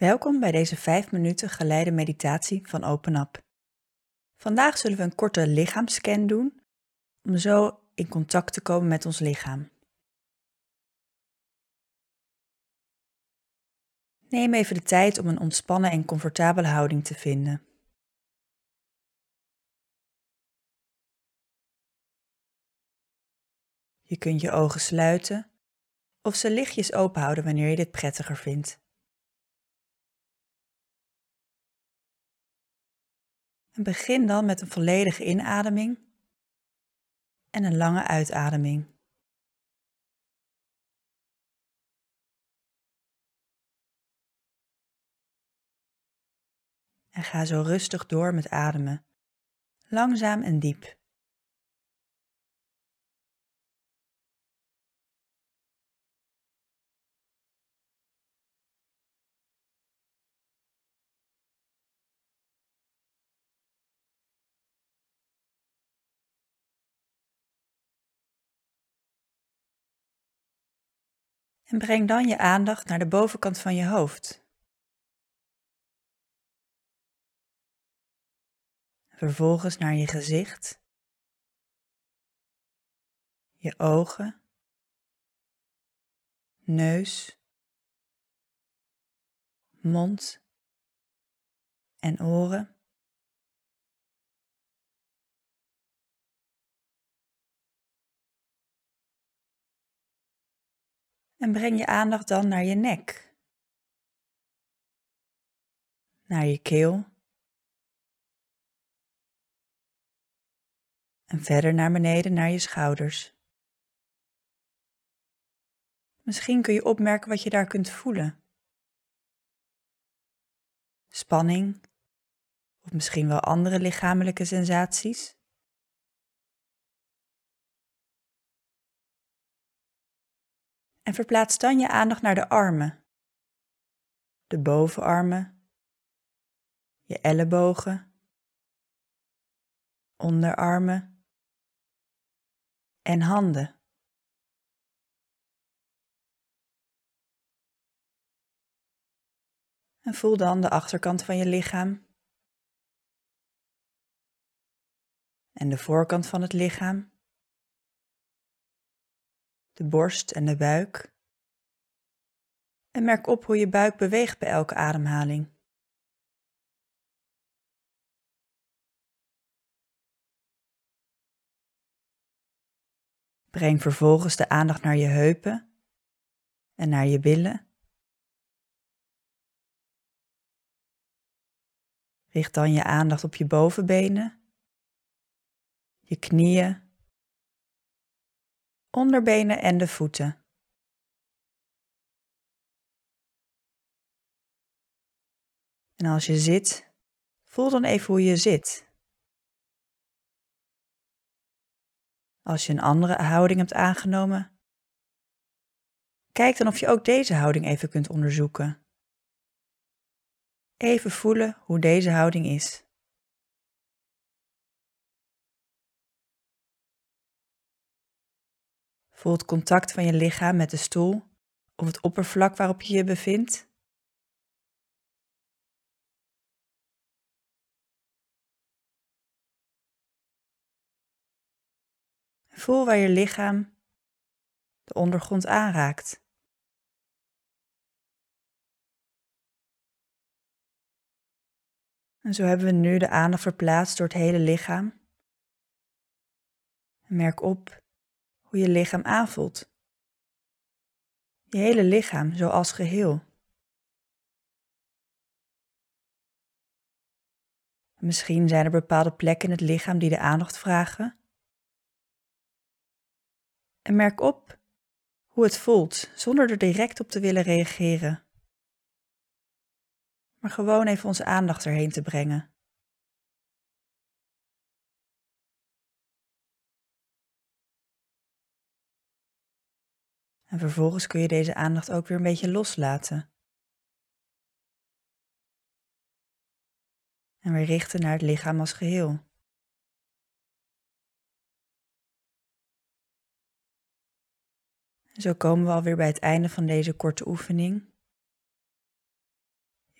Welkom bij deze 5 minuten geleide meditatie van OpenUp. Vandaag zullen we een korte lichaamscan doen om zo in contact te komen met ons lichaam. Neem even de tijd om een ontspannen en comfortabele houding te vinden. Je kunt je ogen sluiten of ze lichtjes open houden wanneer je dit prettiger vindt. Begin dan met een volledige inademing en een lange uitademing. En ga zo rustig door met ademen, langzaam en diep. En breng dan je aandacht naar de bovenkant van je hoofd. Vervolgens naar je gezicht, je ogen, neus, mond en oren. En breng je aandacht dan naar je nek, naar je keel en verder naar beneden naar je schouders. Misschien kun je opmerken wat je daar kunt voelen. Spanning of misschien wel andere lichamelijke sensaties. En verplaats dan je aandacht naar de armen, de bovenarmen, je ellebogen, onderarmen. En handen. En voel dan de achterkant van je lichaam. En de voorkant van het lichaam de borst en de buik. En merk op hoe je buik beweegt bij elke ademhaling. Breng vervolgens de aandacht naar je heupen en naar je billen. Richt dan je aandacht op je bovenbenen, je knieën onderbenen en de voeten. En als je zit, voel dan even hoe je zit. Als je een andere houding hebt aangenomen, kijk dan of je ook deze houding even kunt onderzoeken. Even voelen hoe deze houding is. Voel het contact van je lichaam met de stoel of het oppervlak waarop je je bevindt. Voel waar je lichaam de ondergrond aanraakt. En zo hebben we nu de aandacht verplaatst door het hele lichaam. Merk op hoe je lichaam aanvoelt. Je hele lichaam zoals geheel. Misschien zijn er bepaalde plekken in het lichaam die de aandacht vragen. En merk op hoe het voelt zonder er direct op te willen reageren. Maar gewoon even onze aandacht erheen te brengen. En vervolgens kun je deze aandacht ook weer een beetje loslaten. En weer richten naar het lichaam als geheel. Zo komen we alweer bij het einde van deze korte oefening.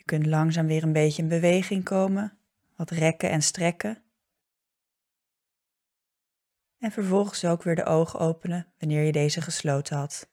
kunt langzaam weer een beetje in beweging komen, wat rekken en strekken. En vervolgens ook weer de ogen openen wanneer je deze gesloten had.